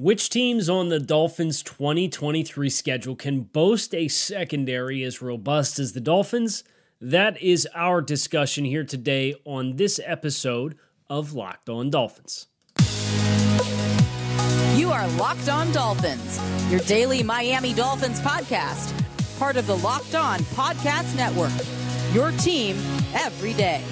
Which teams on the Dolphins' 2023 schedule can boast a secondary as robust as the Dolphins? That is our discussion here today on this episode of Locked On Dolphins. You are Locked On Dolphins, your daily Miami Dolphins podcast, part of the Locked On Podcast Network. Your team every day.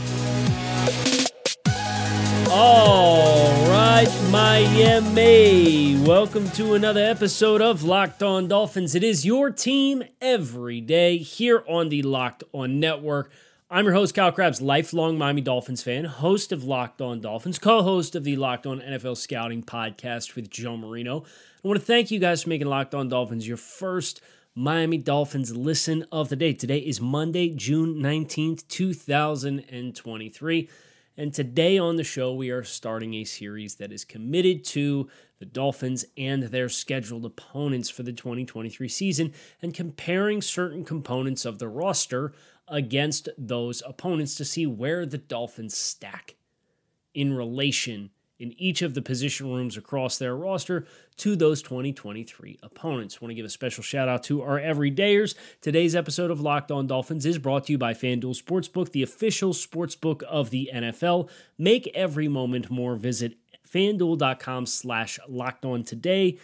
All right, Miami. Welcome to another episode of Locked On Dolphins. It is your team every day here on the Locked On Network. I'm your host, Kyle Crabbs, lifelong Miami Dolphins fan, host of Locked On Dolphins, co host of the Locked On NFL Scouting podcast with Joe Marino. I want to thank you guys for making Locked On Dolphins your first Miami Dolphins listen of the day. Today is Monday, June 19th, 2023. And today on the show, we are starting a series that is committed to the Dolphins and their scheduled opponents for the 2023 season and comparing certain components of the roster against those opponents to see where the Dolphins stack in relation in each of the position rooms across their roster to those 2023 opponents. Want to give a special shout out to our everydayers. Today's episode of Locked On Dolphins is brought to you by FanDuel Sportsbook, the official sportsbook of the NFL. Make every moment more. Visit fanduel.com slash locked on today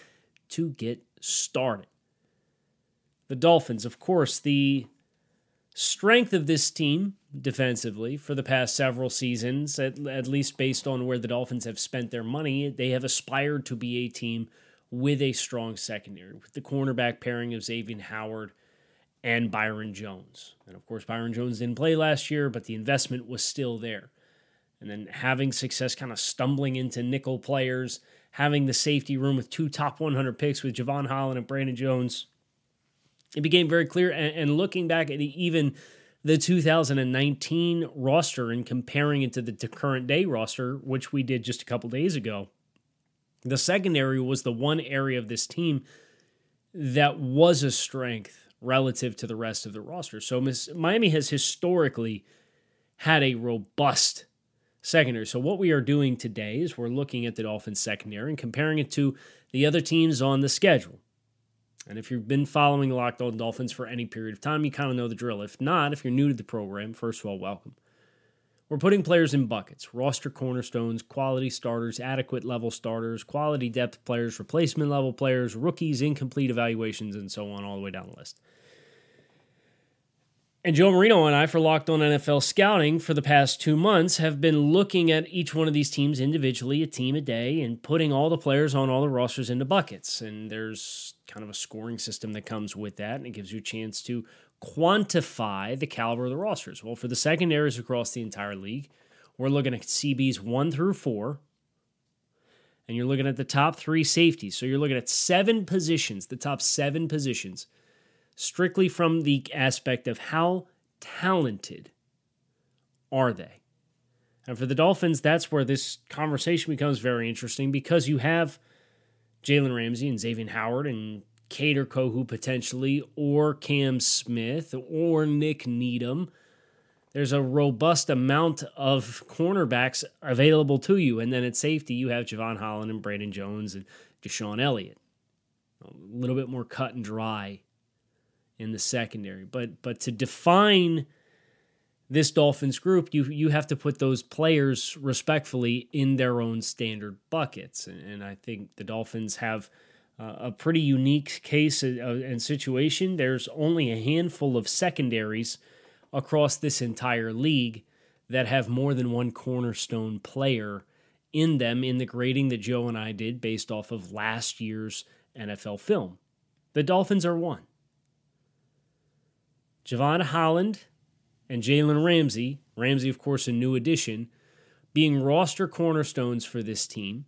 to get started. The Dolphins, of course, the strength of this team defensively for the past several seasons, at, at, least based on where the Dolphins have spent their money. They have aspired to be a team with a strong secondary, with the cornerback pairing of Xavier Howard and Byron Jones. And of course, Byron Jones didn't play last year, but the investment was still there. And then having success kind of stumbling into nickel players, having the safety room with two top 100 picks with Jevon Holland and Brandon Jones it became very clear. And, and looking back at even the 2019 roster and comparing it to the current day roster, which we did just a couple days ago, the secondary was the one area of this team that was a strength relative to the rest of the roster. So Miami has historically had a robust secondary. So what we are doing today is we're looking at the Dolphins secondary and comparing it to the other teams on the schedule. And if you've been following Locked On Dolphins for any period of time, you kind of know the drill. If not, if you're new to the program, first of all, welcome. We're putting players in buckets roster cornerstones, quality starters, adequate level starters, quality depth players, replacement level players, rookies, incomplete evaluations, and so on, all the way down the list. And Joe Marino and I, for Locked On NFL Scouting for the past two months, have been looking at each one of these teams individually, a team a day, and putting all the players on all the rosters into buckets. And there's kind of a scoring system that comes with that, and it gives you a chance to quantify the caliber of the rosters. Well, for the secondaries across the entire league, we're looking at CBs one through four, and you're looking at the top three safeties. So you're looking at seven positions, the top seven positions strictly from the aspect of how talented are they? And for the Dolphins, that's where this conversation becomes very interesting because you have Jalen Ramsey and Xavier Howard and Kader Kohou potentially, or Cam Smith, or Nick Needham. There's a robust amount of cornerbacks available to you. And then at safety, you have Jevon Holland and Brandon Jones and DeShon Elliott. A little bit more cut and dry in the secondary. But but to define this Dolphins group, you you have to put those players respectfully in their own standard buckets, and, and I think the Dolphins have uh, a pretty unique case and situation. There's only a handful of secondaries across this entire league that have more than one cornerstone player in them in the grading that Joe and I did based off of last year's NFL film. The Dolphins are one. Jevon Holland and Jalen Ramsey, Ramsey, of course, a new addition, being roster cornerstones for this team.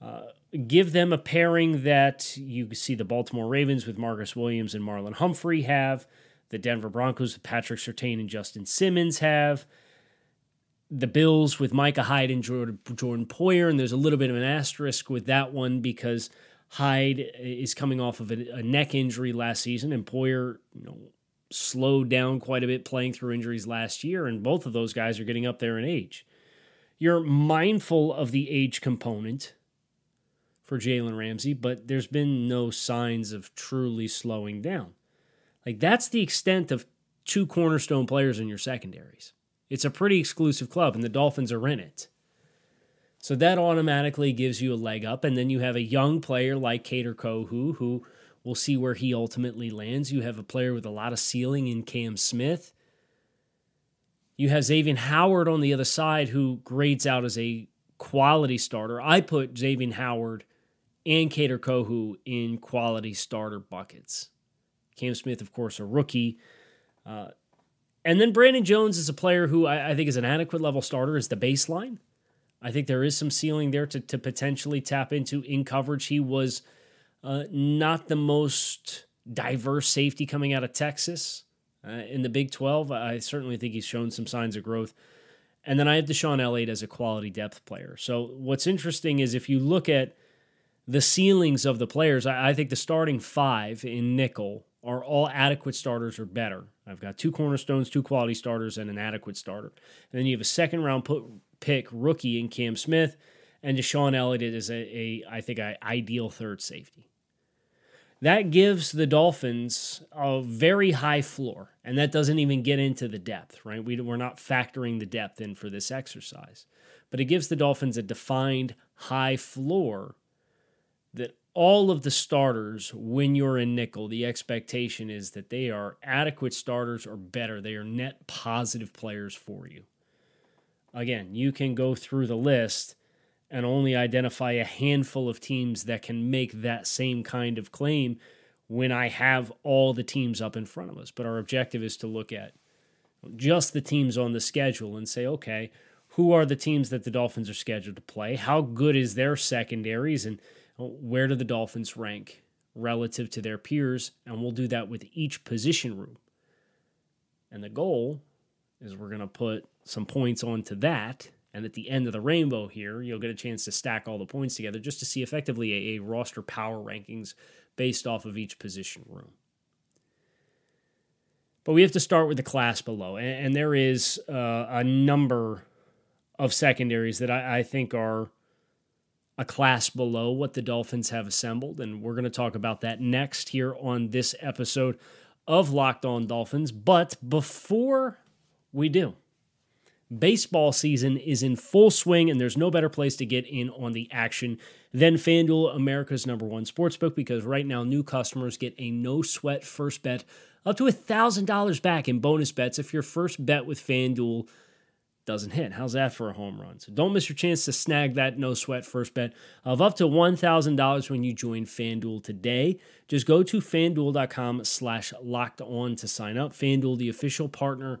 Uh, give them a pairing that you see the Baltimore Ravens with Marcus Williams and Marlon Humphrey have, the Denver Broncos with Patrick Surtain and Justin Simmons have. The Bills with Micah Hyde and Jordan, Jordan Poyer, and there's a little bit of an asterisk with that one because Hyde is coming off of a, a neck injury last season, and Poyer, you know, slowed down quite a bit playing through injuries last year, and both of those guys are getting up there in age. You're mindful of the age component for Jalen Ramsey, but there's been no signs of truly slowing down. Like that's the extent of two cornerstone players in your secondaries. It's a pretty exclusive club, and the Dolphins are in it. So that automatically gives you a leg up. And then you have a young player like Kader Kohou, who we'll see where he ultimately lands. You have a player with a lot of ceiling in Cam Smith. You have Xavier Howard on the other side, who grades out as a quality starter. I put Xavier Howard and Kader Kohou in quality starter buckets. Cam Smith, of course, a rookie. Uh, and then Brandon Jones is a player who I, I, think is an adequate level starter, is the baseline. I think there is some ceiling there to, to potentially tap into in coverage. He was uh, not the most diverse safety coming out of Texas uh, in the Big 12. I certainly think he's shown some signs of growth. And then I have DeShon Elliott as a quality depth player. So what's interesting is if you look at the ceilings of the players, I, I think the starting five in nickel are all adequate starters or better. I've got two cornerstones, two quality starters, and an adequate starter. And then you have a second round put, pick rookie in Cam Smith, and DeShon Elliott is a, a I think, an ideal third safety. That gives the Dolphins a very high floor, and that doesn't even get into the depth, right? We, we're not factoring the depth in for this exercise, but it gives the Dolphins a defined high floor that all of the starters, when you're in nickel, the expectation is that they are adequate starters or better. They are net positive players for you. Again, you can go through the list and only identify a handful of teams that can make that same kind of claim when I have all the teams up in front of us. But our objective is to look at just the teams on the schedule and say, okay, who are the teams that the Dolphins are scheduled to play? How good is their secondaries? And uh, where do the Dolphins rank relative to their peers? And we'll do that with each position room. And the goal is we're going to put some points onto that. And at the end of the rainbow here, you'll get a chance to stack all the points together just to see effectively a, a roster power rankings based off of each position room. But we have to start with the class below. And, and there is uh, a number of secondaries that I, I think are a class below what the Dolphins have assembled. And we're going to talk about that next here on this episode of Locked On Dolphins. But before we do, baseball season is in full swing, and there's no better place to get in on the action than FanDuel, America's number one sportsbook, because right now new customers get a no sweat first bet up to $1,000 back in bonus bets if your first bet with FanDuel doesn't hit. How's that for a home run? So don't miss your chance to snag that no sweat first bet of up to $1,000 when you join FanDuel today. Just go to fanduel.com slash locked on to sign up. FanDuel, the official partner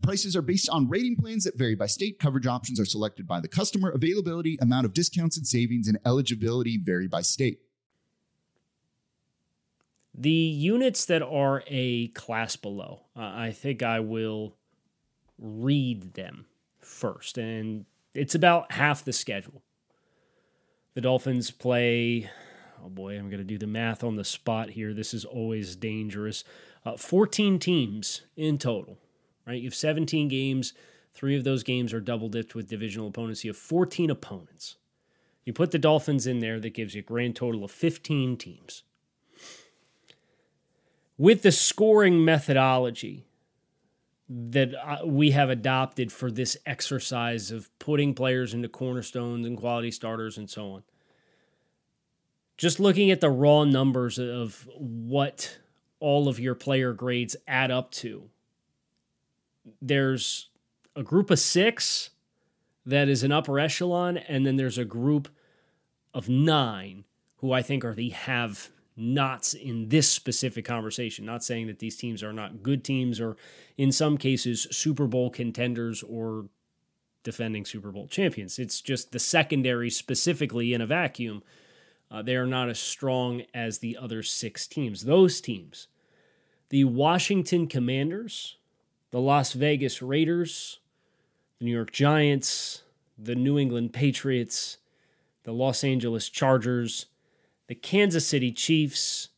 Prices are based on rating plans that vary by state. Coverage options are selected by the customer. Availability, amount of discounts and savings, and eligibility vary by state. The units that are a class below, uh, I think I will read them first. And it's about half the schedule. The Dolphins play, oh boy, I'm going to do the math on the spot here. This is always dangerous. Uh, 14 teams in total right? You have 17 games Three of those games are double dipped with divisional opponents. You have 14 opponents. You put the Dolphins in there, that gives you a grand total of 15 teams. With the scoring methodology that uh, we have adopted for this exercise of putting players into cornerstones and quality starters and so on, just looking at the raw numbers of what all of your player grades add up to, there's a group of six that is an upper echelon, and then there's a group of nine who I think are the have nots in this specific conversation. Not saying that these teams are not good teams or, in some cases, Super Bowl contenders or defending Super Bowl champions. It's just the secondary, specifically in a vacuum, uh, they are not as strong as the other six teams. Those teams, the Washington Commanders, the Las Vegas Raiders, the New York Giants, the New England Patriots, the Los Angeles Chargers, the Kansas City Chiefs,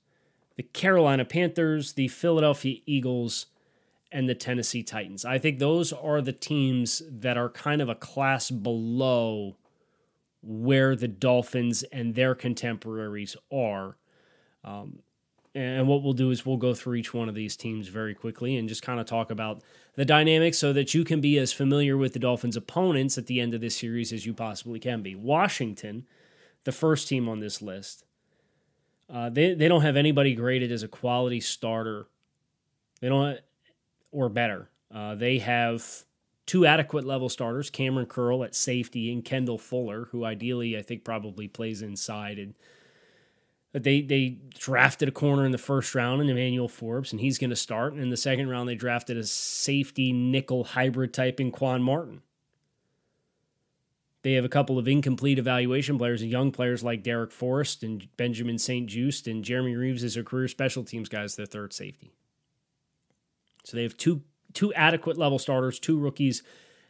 the Carolina Panthers, the Philadelphia Eagles, and the Tennessee Titans. I think those are the teams that are kind of a class below where the Dolphins and their contemporaries are. Um, and what we'll do is we'll go through each one of these teams very quickly and just kind of talk about the dynamics so that you can be as familiar with the Dolphins' opponents at the end of this series as you possibly can be. Washington, the first team on this list, uh, they, they don't have anybody graded as a quality starter. They don't, or better. Uh, they have two adequate level starters Kamren Curl at safety and Kendall Fuller, who ideally I think probably plays inside and they they drafted a corner in the first round in Emmanuel Forbes, and he's going to start. And in the second round, they drafted a safety nickel hybrid type in Quan Martin. They have a couple of incomplete evaluation players and young players like Darrick Forrest and Benjamin St-Juste and Jeremy Reaves as their career special teams guys, their third safety. So they have two two adequate level starters, two rookies,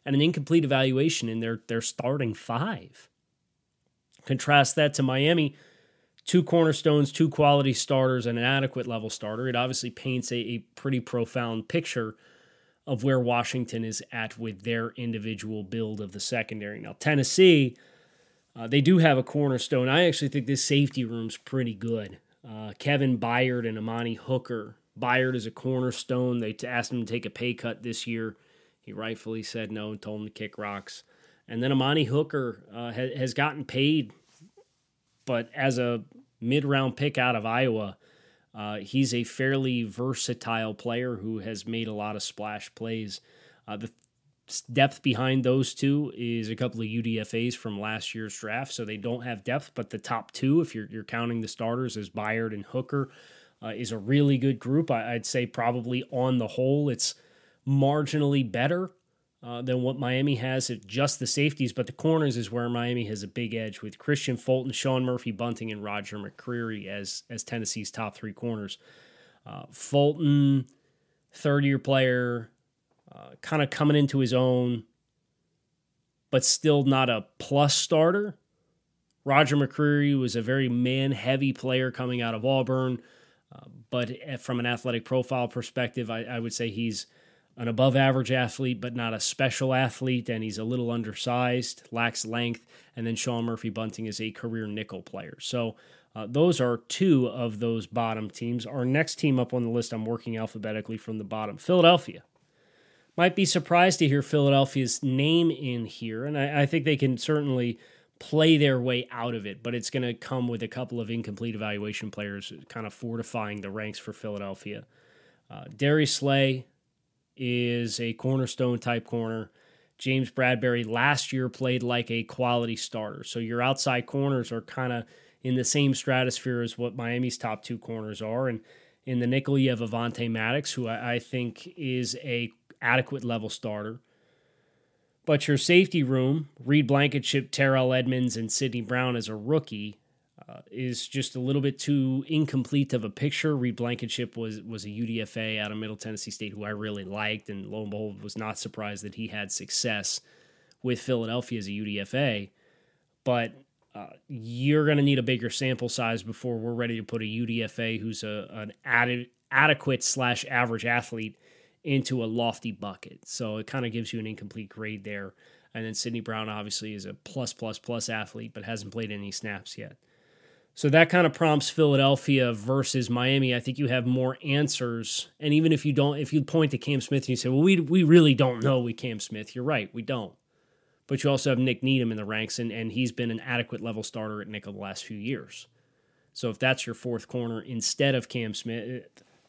and an incomplete evaluation in their their starting five. Contrast that to Miami two cornerstones, two quality starters, and an adequate level starter, it obviously paints a, a pretty profound picture of where Washington is at with their individual build of the secondary. Now, Tennessee, uh, they do have a cornerstone. I actually think this safety room's pretty good. Uh, Kevin Byard and Amani Hooker. Byard is a cornerstone. They asked him to take a pay cut this year. He rightfully said no and told him to kick rocks. And then Amani Hooker uh, ha- has gotten paid but as a mid round pick out of Iowa, uh, he's a fairly versatile player who has made a lot of splash plays. Uh, the depth behind those two is a couple of UDFAs from last year's draft, so they don't have depth. But the top two, if you're, you're counting the starters as Byard and Hooker, uh, is a really good group. I, I'd say probably on the whole, it's marginally better uh, than what Miami has at just the safeties, but the corners is where Miami has a big edge with Kristian Fulton, Sean Murphy Bunting, and Roger McCreary as as Tennessee's top three corners. Uh, Fulton, third year player, uh, kind of coming into his own, but still not a plus starter. Roger McCreary was a very man heavy player coming out of Auburn, uh, but from an athletic profile perspective, I, I would say he's an above average athlete, but not a special athlete, and he's a little undersized, lacks length. And then Sean Murphy Bunting is a career nickel player. So uh, those are two of those bottom teams. Our next team up on the list, I'm working alphabetically from the bottom Philadelphia. Might be surprised to hear Philadelphia's name in here, and I, I think they can certainly play their way out of it, but it's going to come with a couple of incomplete evaluation players kind of fortifying the ranks for Philadelphia. Uh, Darius Slay, is a cornerstone type corner. James Bradberry last year played like a quality starter. So your outside corners are kind of in the same stratosphere as what Miami's top two corners are. And in the nickel, you have Avonte Maddox, who I, I think is a adequate level starter. But your safety room, Reed Blankenship, Terrell Edmunds, and Sydney Brown as a rookie uh, is just a little bit too incomplete of a picture. Reed Blankenship was was a UDFA out of Middle Tennessee State who I really liked, and lo and behold, was not surprised that he had success with Philadelphia as a UDFA. But uh, you're going to need a bigger sample size before we're ready to put a UDFA who's a an ad- adequate slash average athlete into a lofty bucket. So it kind of gives you an incomplete grade there. And then Sydney Brown obviously is a plus plus plus athlete, but hasn't played any snaps yet. So that kind of prompts Philadelphia versus Miami. I think you have more answers. And even if you don't, if you point to Cam Smith and you say, well, we, we really don't know with Cam Smith, you're right, we don't. But you also have Nick Needham in the ranks, and, and he's been an adequate level starter at nickel the last few years. So if that's your fourth corner instead of Cam Smith,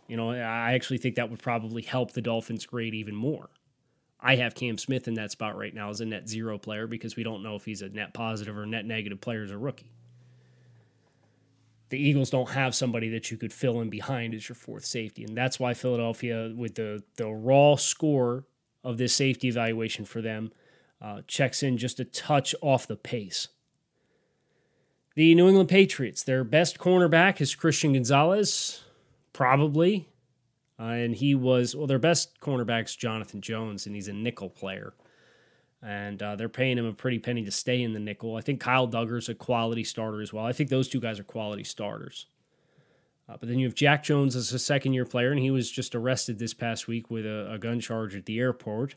you know, I actually think that would probably help the Dolphins' grade even more. I have Cam Smith in that spot right now as a net zero player because we don't know if he's a net positive or net negative player as a rookie. The Eagles don't have somebody that you could fill in behind as your fourth safety. And that's why Philadelphia, with the, the raw score of this safety evaluation for them, uh, checks in just a touch off the pace. The New England Patriots, their best cornerback is Christian Gonzalez, probably. Uh, and he was, well, their best cornerback's Jonathan Jones, and he's a nickel player. And uh, they're paying him a pretty penny to stay in the nickel. I think Kyle Dugger's a quality starter as well. I think those two guys are quality starters. Uh, but then you have Jack Jones as a second year player, and he was just arrested this past week with a, a gun charge at the airport.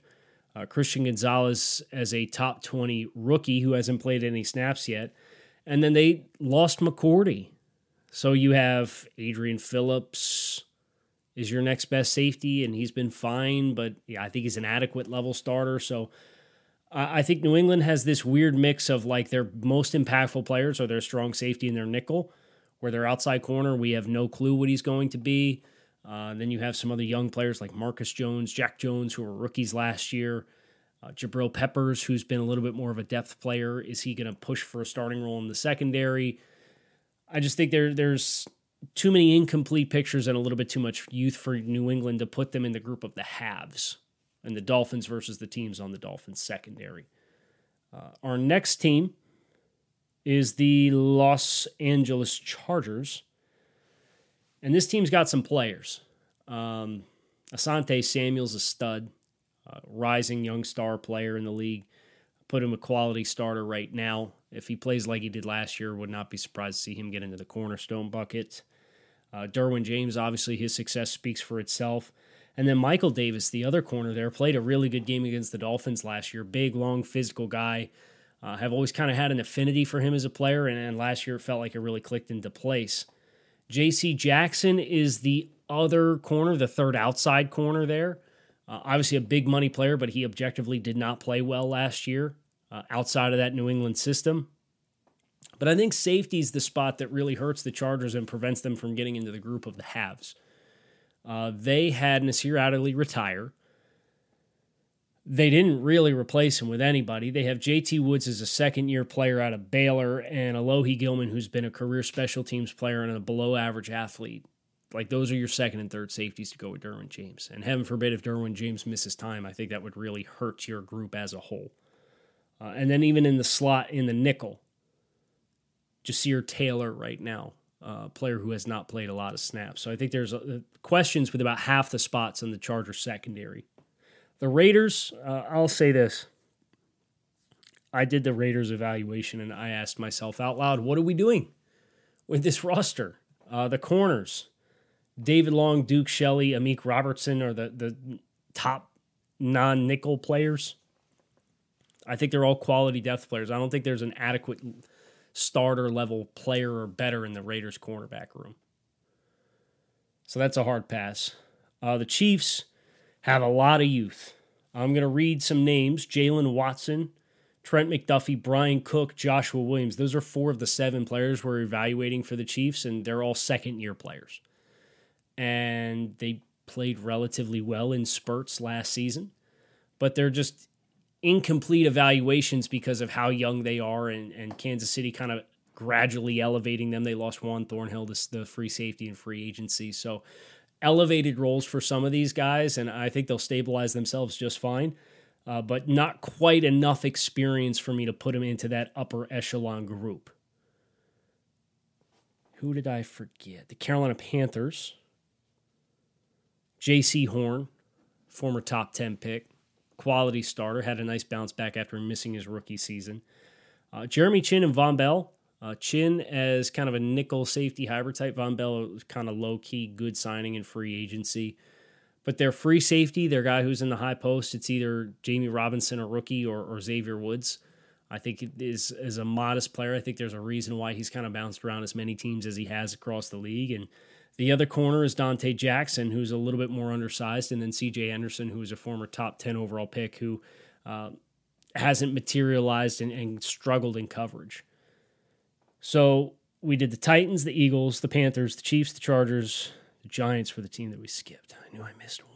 Uh, Christian Gonzalez as a top 20 rookie who hasn't played any snaps yet. And then they lost McCourty. So you have Adrian Phillips, is your next best safety, and he's been fine, but yeah, I think he's an adequate level starter. So I think New England has this weird mix of like their most impactful players are their strong safety and their nickel, where their outside corner, we have no clue what he's going to be. Uh, then you have some other young players like Marcus Jones, Jack Jones, who were rookies last year. Uh, Jabril Peppers, who's been a little bit more of a depth player, is he going to push for a starting role in the secondary? I just think there there's too many incomplete pictures and a little bit too much youth for New England to put them in the group of the halves and the Dolphins versus the teams on the Dolphins secondary. Uh, our next team is the Los Angeles Chargers. And this team's got some players. Um, Asante Samuel's a stud, uh, rising young star player in the league. Put him a quality starter right now. If he plays like he did last year, would not be surprised to see him get into the cornerstone bucket. Uh, Derwin James, obviously, his success speaks for itself. And then Michael Davis, the other corner there, played a really good game against the Dolphins last year. Big, long, physical guy. Uh, have always kind of had an affinity for him as a player, and, and last year it felt like it really clicked into place. J.C. Jackson is the other corner, the third outside corner there. Uh, obviously, a big money player, but he objectively did not play well last year uh, outside of that New England system. But I think safety is the spot that really hurts the Chargers and prevents them from getting into the group of the halves. Uh, they had Nasir Adderley retire. They didn't really replace him with anybody. They have JT Woods as a second year player out of Baylor and Alohi Gilman, who's been a career special teams player and a below average athlete. Like those are your second and third safeties to go with Derwin James. And heaven forbid if Derwin James misses time, I think that would really hurt your group as a whole. Uh, and then even in the slot in the nickel, Ja'Sir Taylor right now, uh, player who has not played a lot of snaps. So I think there's uh, questions with about half the spots in the Chargers secondary. The Raiders, uh, I'll say this. I did the Raiders evaluation and I asked myself out loud, what are we doing with this roster? Uh, the corners, David Long, Duke Shelley, Amik Robertson are the, the top non nickel players. I think they're all quality depth players. I don't think there's an adequate starter level player or better in the Raiders cornerback room. So that's a hard pass. Uh, the Chiefs have a lot of youth. I'm going to read some names Jaylen Watson, Trent McDuffie, Bryan Cook, Joshua Williams. Those are four of the seven players we're evaluating for the Chiefs, and they're all second year players. And they played relatively well in spurts last season, but they're just incomplete evaluations because of how young they are and, and Kansas City kind of gradually elevating them. They lost Juan Thornhill, the, the free safety and free agency. So elevated roles for some of these guys, and I think they'll stabilize themselves just fine. Uh, but not quite enough experience for me to put them into that upper echelon group. Who did I forget? The Carolina Panthers. Jaycee Horn, former top 10 pick quality starter, had a nice bounce back after missing his rookie season. Uh, Jeremy Chinn and Vonn Bell. Uh, Chinn as kind of a nickel safety hybrid type. Vonn Bell kind of low key, good signing in free agency. But their free safety, their guy who's in the high post, it's either Jammie Robinson, a rookie, or, or Xavier Woods. I think is is a modest player. I think there's a reason why he's kind of bounced around as many teams as he has across the league. And the other corner is Donte Jackson, who's a little bit more undersized, and then C.J. Henderson, who is a former top ten overall pick, who uh, hasn't materialized and, and struggled in coverage. So we did the Titans, the Eagles, the Panthers, the Chiefs, the Chargers, the Giants were the team that we skipped. I knew I missed one.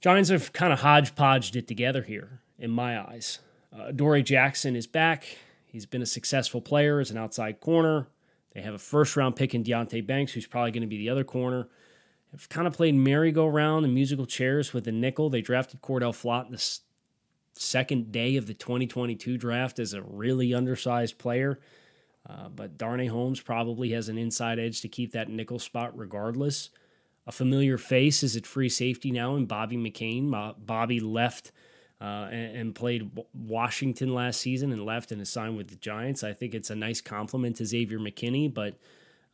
Giants have kind of hodgepodged it together here, in my eyes. Uh, Dory Jackson is back. He's been a successful player as an outside corner. They have a first round pick in Deonte Banks, who's probably going to be the other corner. Have kind of played merry-go-round and musical chairs with the nickel. They drafted Cordale Flott the second day of the 2022 draft as a really undersized player. Uh, but Darnay Holmes probably has an inside edge to keep that nickel spot regardless. A familiar face is at free safety now in Bobby McCain. Bobby left uh, and, played Washington last season and left and is signed with the Giants. I think it's a nice compliment to Xavier McKinney, but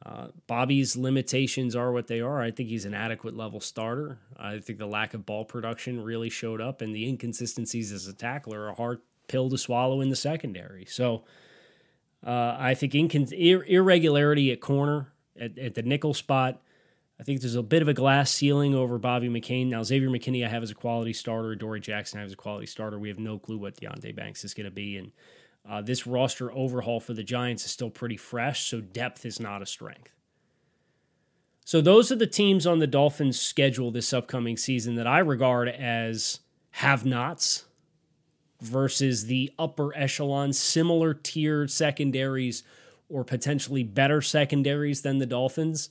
uh, Bobby's limitations are what they are. I think he's an adequate level starter. I think the lack of ball production really showed up, and the inconsistencies as a tackler are a hard pill to swallow in the secondary. So uh, I think ir- irregularity at corner, at, at the nickel spot. I think there's a bit of a glass ceiling over Bobby McCain. Now, Xavier McKinney, I have as a quality starter. Dory Jackson, I have as a quality starter. We have no clue what Deonte Banks is going to be. And uh, this roster overhaul for the Giants is still pretty fresh, so depth is not a strength. So, those are the teams on the Dolphins' schedule this upcoming season that I regard as have nots versus the upper echelon, similar tier secondaries or potentially better secondaries than the Dolphins,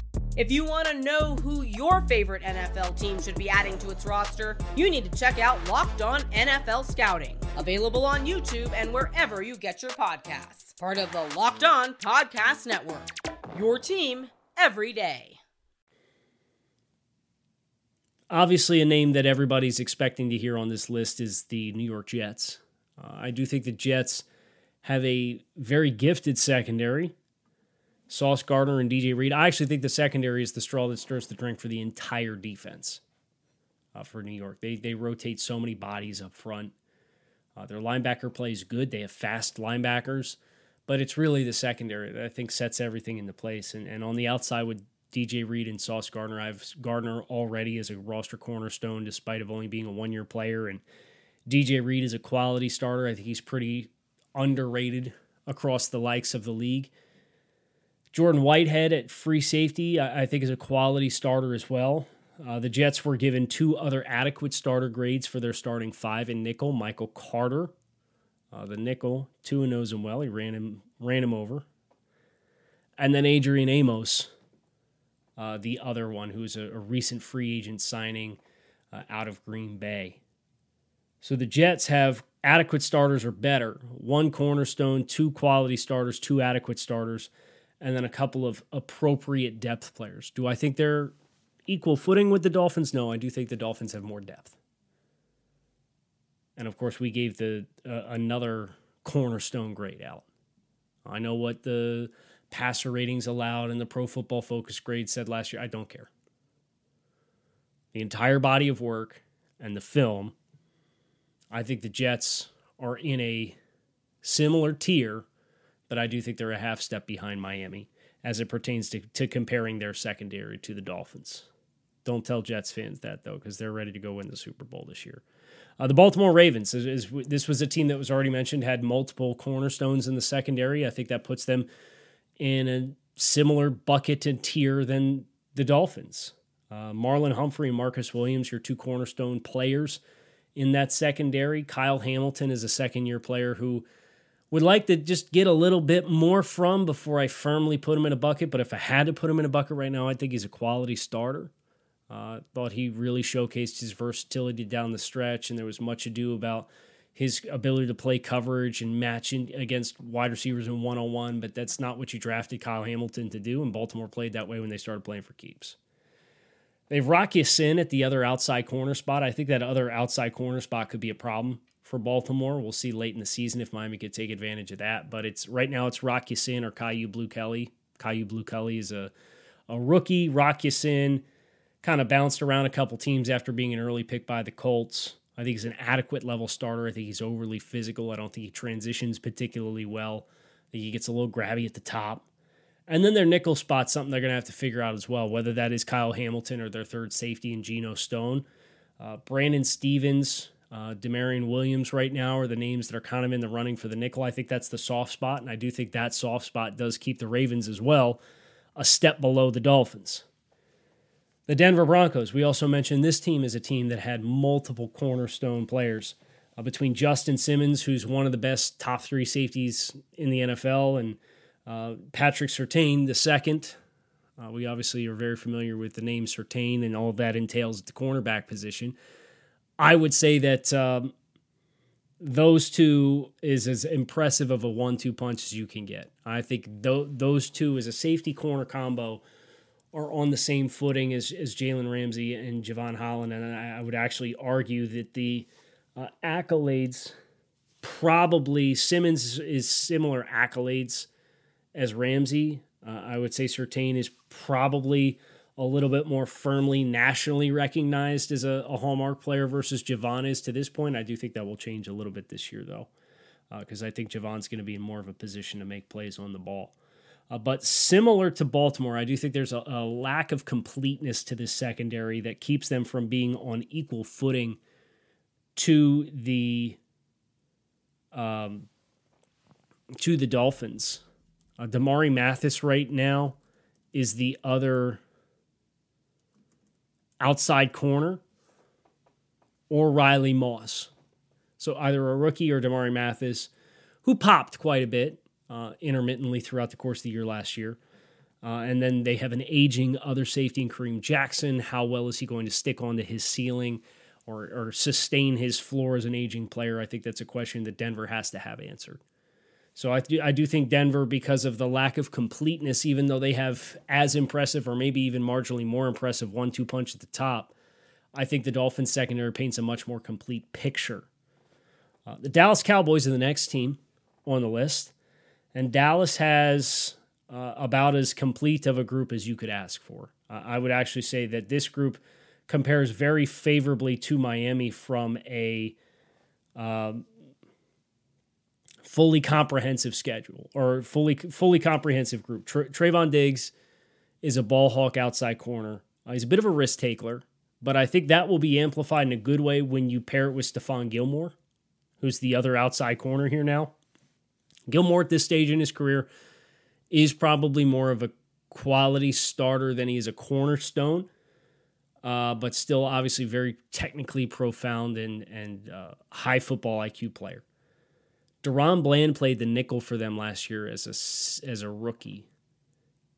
If you want to know who your favorite NFL team should be adding to its roster, you need to check out Locked On NFL Scouting, available on YouTube and wherever you get your podcasts. Part of the Locked On Podcast Network. Your team every day. Obviously, a name that everybody's expecting to hear on this list is the New York Jets. Uh, I do think the Jets have a very gifted secondary. Sauce Gardner and DJ Reed. I actually think the secondary is the straw that stirs the drink for the entire defense uh, for New York. They they rotate so many bodies up front. Uh, their linebacker play is good. They have fast linebackers, but it's really the secondary that I think sets everything into place. And, and on the outside with DJ Reed and Sauce Gardner, I have Gardner already as a roster cornerstone, despite of only being a one year player. And DJ Reed is a quality starter. I think he's pretty underrated across the likes of the league. Jordan Whitehead at free safety, I, think, is a quality starter as well. Uh, the Jets were given two other adequate starter grades for their starting five in nickel. Michael Carter, uh, the nickel, two and knows him well. He ran him ran him over, and then Adrian Amos, uh, the other one, who's a, a recent free agent signing uh, out of Green Bay. So the Jets have adequate starters or better. One cornerstone, two quality starters, two adequate starters and then a couple of appropriate depth players. Do I think they're equal footing with the Dolphins? No, I do think the Dolphins have more depth. And of course, we gave the uh, another cornerstone grade out. I know what the passer ratings allowed and the Pro Football Focus grade said last year. I don't care. The entire body of work and the film, I think the Jets are in a similar tier but I do think they're a half step behind Miami as it pertains to, to comparing their secondary to the Dolphins. Don't tell Jets fans that though, because they're ready to go win the Super Bowl this year. Uh, the Baltimore Ravens is, is, this was a team that was already mentioned had multiple cornerstones in the secondary. I think that puts them in a similar bucket and tier than the Dolphins. Uh, Marlon Humphrey and Marcus Williams, your two cornerstone players in that secondary. Kyle Hamilton is a second year player who would like to just get a little bit more from before I firmly put him in a bucket. But if I had to put him in a bucket right now, I think he's a quality starter. Uh, thought he really showcased his versatility down the stretch, and there was much ado about his ability to play coverage and matching against wide receivers in one on one, but that's not what you drafted Kyle Hamilton to do, and Baltimore played that way when they started playing for keeps. They've Rock Ya-Sin at the other outside corner spot. I think that other outside corner spot could be a problem for Baltimore. We'll see late in the season if Miami could take advantage of that. But it's right now it's Rock Ya-Sin or Kyu Blue Kelly. Kyu Blue Kelly is a, a rookie. Rock Ya-Sin kind of bounced around a couple teams after being an early pick by the Colts. I think he's an adequate level starter. I think he's overly physical. I don't think he transitions particularly well. I think he gets a little grabby at the top. And then their nickel spot, something they're going to have to figure out as well, whether that is Kyle Hamilton or their third safety in Geno Stone. Uh, Brandon Stephens, uh, Damarion Williams right now are the names that are kind of in the running for the nickel. I think that's the soft spot, and I do think that soft spot does keep the Ravens as well a step below the Dolphins. The Denver Broncos, we also mentioned this team is a team that had multiple cornerstone players uh, between Justin Simmons, who's one of the best top three safeties in the NFL, and uh, Patrick Surtain, the second. Uh, we obviously are very familiar with the name Surtain and all that entails at the cornerback position. I would say that um, those two is as impressive of a one-two punch as you can get. I think th- those two as a safety corner combo are on the same footing as, as Jalen Ramsey and Jevon Holland, and I, I would actually argue that the uh, accolades probably Simmons is similar accolades as Ramsey. Uh, I would say Surtain is probably a little bit more firmly nationally recognized as a, a hallmark player versus Jevon is to this point. I do think that will change a little bit this year, though, because uh, I think Jevon's going to be in more of a position to make plays on the ball. Uh, but similar to Baltimore, I do think there's a, a, lack of completeness to this secondary that keeps them from being on equal footing to the um, to the Dolphins. Uh, Damarri Mathis right now is the other outside corner, or Riley Moss. So either a rookie or Damarri Mathis, who popped quite a bit uh, intermittently throughout the course of the year last year. Uh, and then they have an aging other safety in Kareem Jackson. How well is he going to stick onto his ceiling or, or sustain his floor as an aging player? I think that's a question that Denver has to have answered. So I do, I do think Denver, because of the lack of completeness, even though they have as impressive or maybe even marginally more impressive one two punch at the top, I think the Dolphins secondary paints a much more complete picture. Uh, the Dallas Cowboys are the next team on the list, and Dallas has uh, about as complete of a group as you could ask for. Uh, I would actually say that this group compares very favorably to Miami from a um, fully comprehensive schedule or fully fully comprehensive group. Tra- Trevon Diggs is a ball hawk outside corner. Uh, he's a bit of a risk taker, but I think that will be amplified in a good way when you pair it with Stephon Gilmore, who's the other outside corner here now. Gilmore at this stage in his career is probably more of a quality starter than he is a cornerstone. Uh, but still, obviously, very technically profound and and uh, high football IQ player. DaRon Bland played the nickel for them last year as a, as a rookie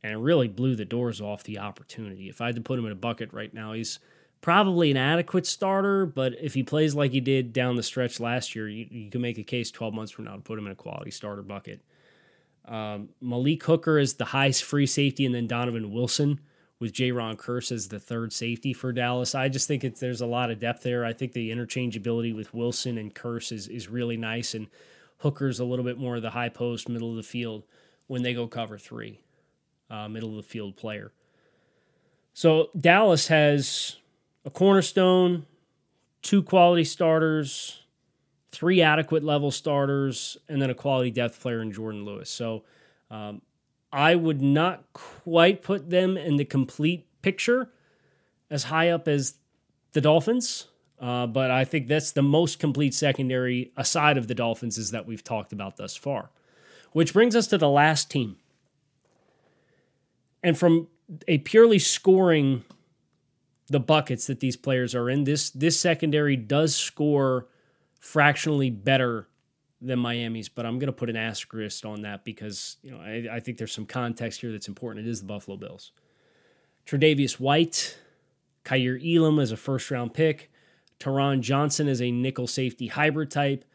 and really blew the doors off the opportunity. If I had to put him in a bucket right now, he's probably an adequate starter, but if he plays like he did down the stretch last year, you, you can make a case 12 months from now to put him in a quality starter bucket. Um, Malik Hooker is the highest free safety, and then Donovan Wilson with Jayron Kearse as the third safety for Dallas. I just think it's, there's a lot of depth there. I think the interchangeability with Wilson and Kearse is, is really nice. And Hooker's a little bit more of the high post, middle of the field when they go cover three, uh, middle of the field player. So Dallas has a cornerstone, two quality starters, three adequate level starters, and then a quality depth player in Jourdan Lewis. So um, I would not quite put them in the complete picture as high up as the Dolphins. Uh, but I think that's the most complete secondary aside of the Dolphins is that we've talked about thus far. Which brings us to the last team. And from a purely scoring the buckets that these players are in, this this secondary does score fractionally better than Miami's, but I'm going to put an asterisk on that because you know I, I think there's some context here that's important. It is the Buffalo Bills. Tre'Davious White, Kaiir Elam as a first round pick, Taron Johnson is a nickel safety hybrid type,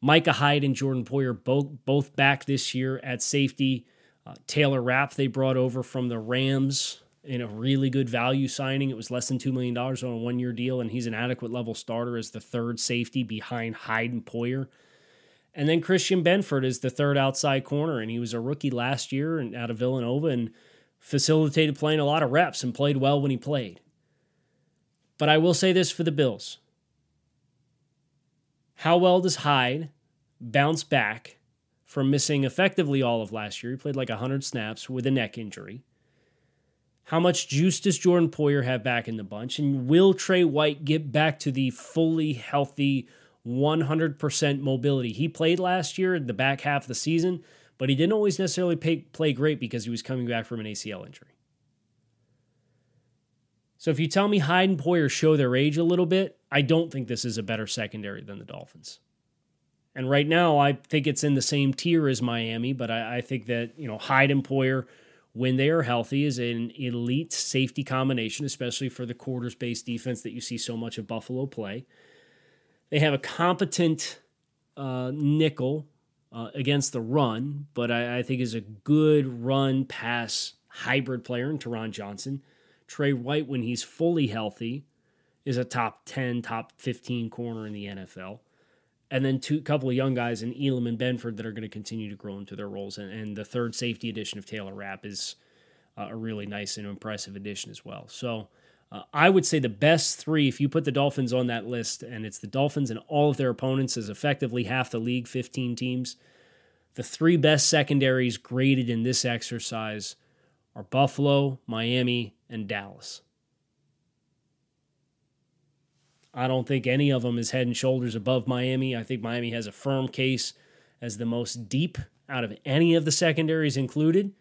Micah Hyde and Jordan Poyer both both back this year at safety. Uh, Taylor Rapp they brought over from the Rams in a really good value signing. It was less than $2 million on a one year deal, and he's an adequate level starter as the third safety behind Hyde and Poyer. And then Christian Benford is the third outside corner, and he was a rookie last year and out of Villanova and facilitated playing a lot of reps and played well when he played. But I will say this for the Bills. How well does Hyde bounce back from missing effectively all of last year? He played like 100 snaps with a neck injury. How much juice does Jordan Poyer have back in the bunch? And will Tre White get back to the fully healthy 100% mobility? He played last year in the back half of the season, but he didn't always necessarily pay, play great because he was coming back from an ACL injury. So if you tell me Hyde and Poyer show their age a little bit, I don't think this is a better secondary than the Dolphins. And right now, I think it's in the same tier as Miami, but I, I think that, you know, Hyde and Poyer – when they are healthy is an elite safety combination, especially for the quarters based defense that you see so much of Buffalo play. They have a competent uh, nickel uh, against the run, but I, I, think is a good run pass hybrid player in Taron Johnson. Tre White, when he's fully healthy, is a top 10, top 15 corner in the NFL and then two couple of young guys in Elam and Benford that are going to continue to grow into their roles. And, and the third safety addition of Taylor Rapp is uh, a really nice and impressive addition as well. So uh, I would say the best three, if you put the Dolphins on that list, and it's the Dolphins and all of their opponents is effectively half the league, 15 teams. The three best secondaries graded in this exercise are Buffalo, Miami, and Dallas. I don't think any of them is head and shoulders above Miami. I think Miami has a firm case as the most deep out of any of the secondaries included.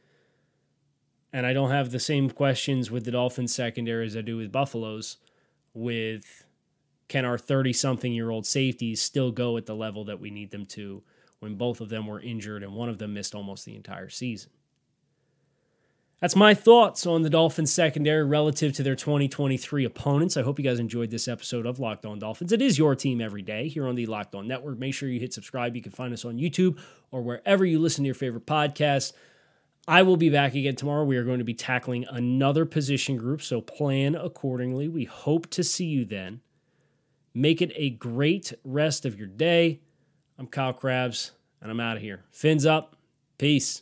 And I don't have the same questions with the Dolphins secondary as I do with Buffalo's with can our 30 something year old safeties still go at the level that we need them to when both of them were injured and one of them missed almost the entire season? That's my thoughts on the Dolphins secondary relative to their 2023 opponents. I hope you guys enjoyed this episode of Locked On Dolphins. It is your team every day here on the Locked On Network. Make sure you hit subscribe. You can find us on YouTube or wherever you listen to your favorite podcasts. I will be back again tomorrow. We are going to be tackling another position group, so plan accordingly. We hope to see you then. Make it a great rest of your day. I'm Kyle Crabbs, and I'm out of here. Fins up. Peace.